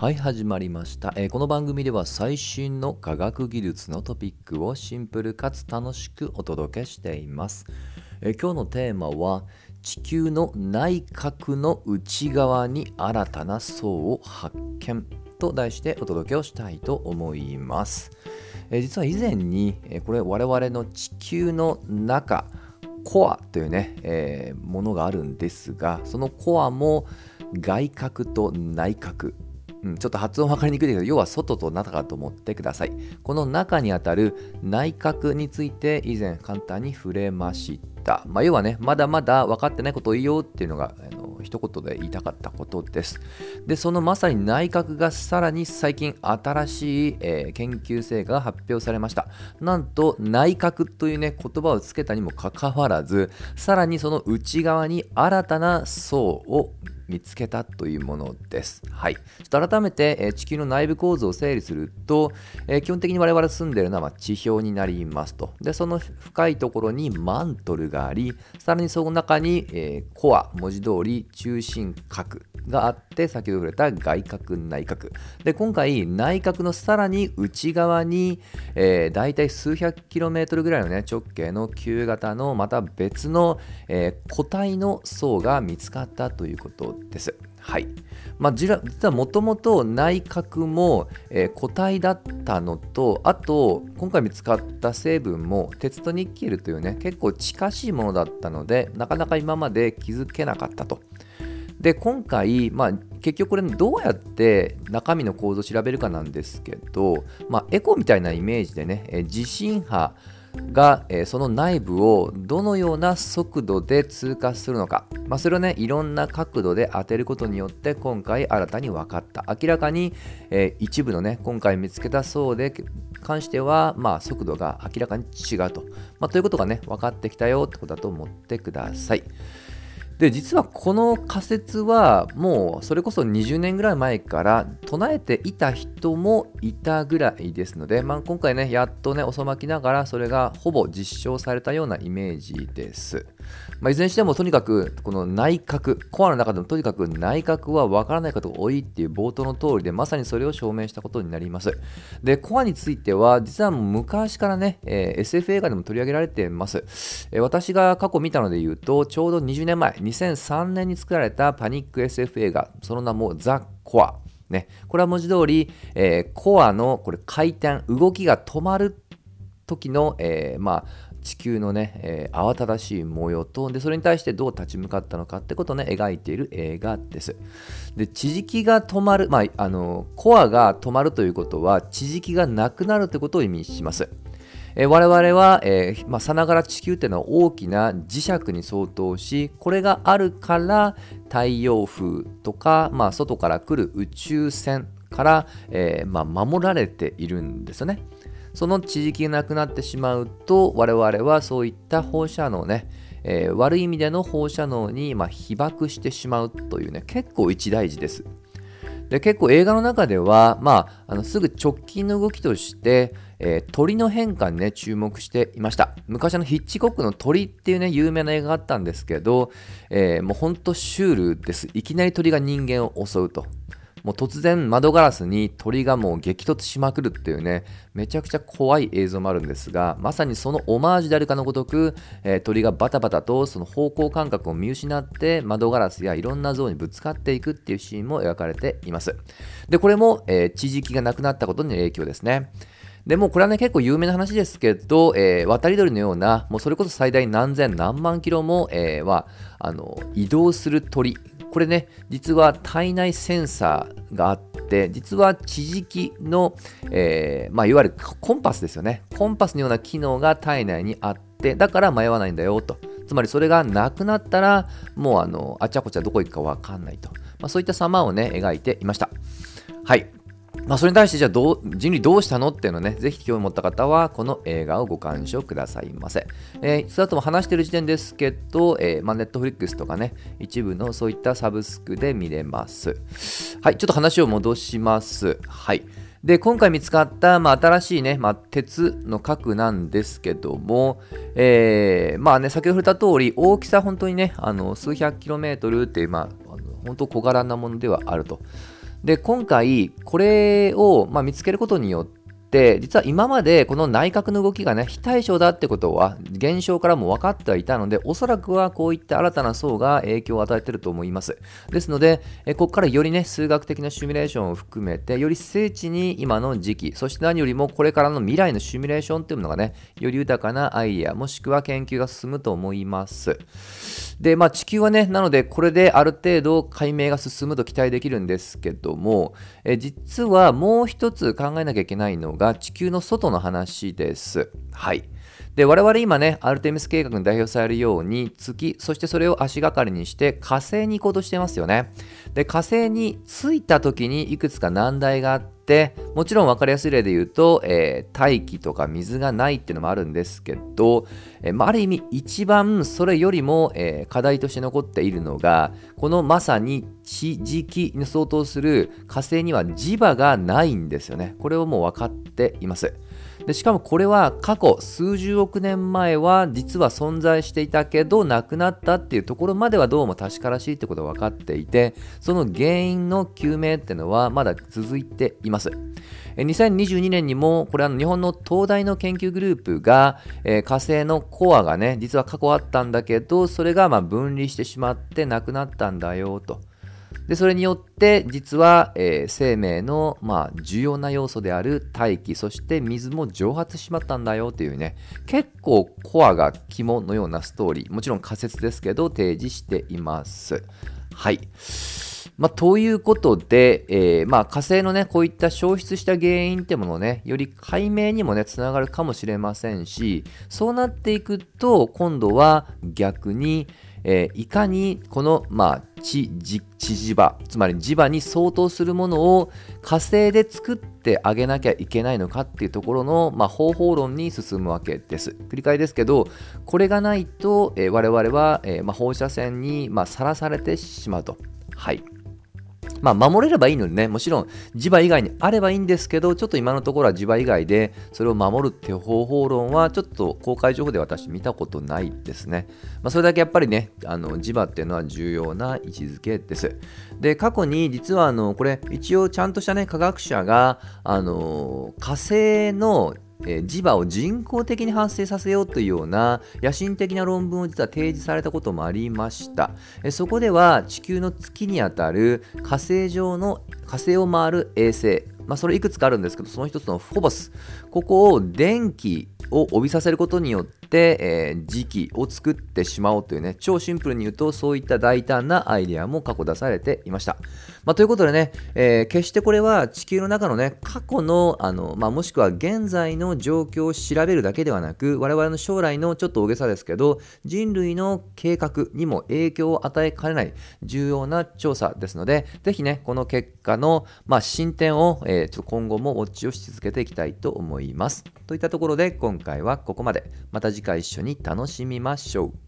はい始まりました、えー、この番組では最新の科学技術のトピックをシンプルかつ楽しくお届けしています、えー、今日のテーマは地球の内角の内側に新たな層を発見と題してお届けをしたいと思います、えー、実は以前に、えこれ我々の地球の中コアというね、えものがあるんですがそのコアも外角と内角うん、ちょっと発音分かりにくいけど要は外と中かと思ってください。この中にあたる内角について以前簡単に触れました、まあ、要はねまだまだ分かってないことを言いようっていうのがあの一言で言いたかったことです。でそのまさに内角がさらに最近新しい、えー、研究成果が発表されました。なんと内角というね言葉をつけたにもかかわらずさらにその内側に新たな層を見つけたというものです。はい。ちょっと改めて、え地球の内部構造を整理すると、え基本的に我々住んでいるのはま地表になりますと。で、その深いところにマントルがあり、さらにその中に、えコア、文字通り中心核があって、先ほど触れた外角、内角。で、今回、内角のさらに内側に、えー、大体数百キロメートルぐらいのね、直径の旧型のまた別の、えー、固体の層が見つかったということです。はい。まあ、実はもともと内角も、えー、固体だったのと、あと、今回見つかった成分も鉄とニッケルというね、結構近しいものだったので、なかなか今まで気づけなかったと。で、今回、まあ、結局これどうやって中身の構造を調べるかなんですけど、まあ、エコみたいなイメージでね、え地震波、が、え、その内部をどのような速度で通過するのか、まあ、それをねいろんな角度で当てることによって今回新たに分かった。明らかに、えー、一部のね今回見つけた層で関しては、まあ、速度が明らかに違うと、まあ、ということがね分かってきたよってことだと思ってください。で実はこの仮説はもうそれこそ20年ぐらい前から唱えていた人もいたぐらいですので、まあ、今回ねやっとね遅まきながらそれがほぼ実証されたようなイメージです。まあ、いずれにしてもとにかくこの内角コアの中でもとにかく内角は分からない方が多いっていう冒頭の通りでまさにそれを証明したことになります。でコアについては実は昔からね、えー、SF 映画でも取り上げられています、えー、私が過去見たので言うとちょうど20年前2003年に作られたパニック SF 映画その名もザ・コア。ね、これは文字通り、えー、コアのこれ回転動きが止まる時の、えー、まあ地球のね、えー、慌ただしい模様とでそれに対してどう立ち向かったのかってことをね描いている映画ですで地磁気が止まる、まあ、あのコアが止まるということは地磁気がなくなるということを意味しますえ、我々は、えーまあ、さながら地球っていうのは大きな磁石に相当しこれがあるから太陽風とか、まあ、外から来る宇宙船から、えーまあ、守られているんですよね。その地磁気がなくなってしまうと我々はそういった放射能ね、えー、悪い意味での放射能に、まあ、被爆してしまうというね結構一大事です。で結構映画の中では、まあ、あのすぐ直近の動きとして、えー、鳥の変化にね注目していました。昔のヒッチコックの鳥っていうね有名な映画があったんですけど、えー、もうほんとシュールです。いきなり鳥が人間を襲うと。もう突然窓ガラスに鳥がもう激突しまくるっていうねめちゃくちゃ怖い映像もあるんですがまさにそのオマージュであるかのごとく、えー、鳥がバタバタとその方向感覚を見失って窓ガラスやいろんな像にぶつかっていくっていうシーンも描かれています。でこれも、えー、地磁気がなくなったことに影響ですね。でもこれはね結構有名な話ですけど、えー、渡り鳥のようなもうそれこそ最大何千何万キロも、えー、はあの移動する鳥これね、実は体内センサーがあって、実は地磁気の、えー、まあ、いわゆるコンパスですよね。コンパスのような機能が体内にあって、だから迷わないんだよと。つまりそれがなくなったら、もうあのあちゃこちゃどこ行くかわかんないと。まあ、そういった様をね、描いていました。はい。まあ、それに対してじゃあどう人類どうしたの？っていうのね、ぜひ興味持った方はこの映画をご鑑賞くださいませ。えー、その後も話してる時点ですけど、えー、まあ、ネットフリックスとかね、一部のそういったサブスクで見れます。はい、ちょっと話を戻します。はい。で、今回見つかった、まあ、新しいね、まあ、鉄の核なんですけども、えー、まあね、先ほど触れた通り、大きさ本当にね、あの数百キロメートルっていう、まあ、本当小柄なものではあると。で今回これを、まあ、見つけることによって実は今までこの内角の動きがね非対称だってことは現象からも分かってはいたのでおそらくはこういった新たな層が影響を与えていると思います。ですのでえここからよりね数学的なシミュレーションを含めてより精緻に今の時期そして何よりもこれからの未来のシミュレーションっていうものがねより豊かなアイデアもしくは研究が進むと思います。で、まあ、地球はね、なので、これである程度解明が進むと期待できるんですけども、え実はもう一つ考えなきゃいけないのが、地球の外の話です。はい。で、我々今ね、アルテミス計画に代表されるように、月、そしてそれを足がかりにして火星に行こうとしてますよね。で、火星に着いた時にいくつか難題があって、もちろん分かりやすい例で言うと、えー、大気とか水がないっていうのもあるんですけど、えーまあ、ある意味一番それよりも、えー、課題として残っているのが、このまさに地磁気に相当する火星には磁場がないんですよね。これをもう分かっています。でしかもこれは過去数十億年前は実は存在していたけどなくなったっていうところまではどうも確からしいってことが分かっていてその原因の究明っていうのはまだ続いていますます。2022年にもこれは日本の東大の研究グループが、えー、火星のコアがね実は過去あったんだけどそれがま分離してしまってなくなったんだよと。でそれによって実は、えー、生命の、まあ、重要な要素である大気そして水も蒸発しまったんだよというね。結構コアが肝のようなストーリー。もちろん仮説ですけど提示しています。はい。まあ、ということで、えー、まあ、火星のね、こういった消失した原因ってものをね、より解明にもね、つながるかもしれませんし、そうなっていくと、今度は逆に、えー、いかにこの、まあ、地地磁場つまり磁場に相当するものを火星で作ってあげなきゃいけないのかっていうところの、まあ、方法論に進むわけです。繰り返ですけどこれがないと、えー、我々は、え、まあ、放射線にさら、されてしまうと。はいまあ、守れればいいのでね、もちろん磁場以外にあればいいんですけど、ちょっと今のところは磁場以外でそれを守るって方法論は、ちょっと公開情報で私見たことないですね。まあ、それだけやっぱりね、あの磁場っていうのは重要な位置づけです。で、過去に実はあのこれ、一応ちゃんとしたね、科学者があの火星のえ磁場を人工的に発生させようというような野心的な論文を実は提示されたこともありました、えそこでは地球の月にあたる火星上の火星を回る衛星まあ、それいくつかあるんですけどその一つのフォボスここを電気を帯びさせることによって、えー、磁気を作ってしまおうというね超シンプルに言うとそういった大胆なアイデアも過去出されていました、まあ、ということでね、えー、決してこれは地球の中のね過去のあの、まあ、もしくは現在の状況を調べるだけではなく我々の将来のちょっと大げさですけど人類の計画にも影響を与えかねない重要な調査ですのでぜひねこの結果の、まあ、進展を、えーー、ちょっと今後もウォッチをし続けていきたいと思います。といったところで今回はここまで。また次回一緒に楽しみましょう。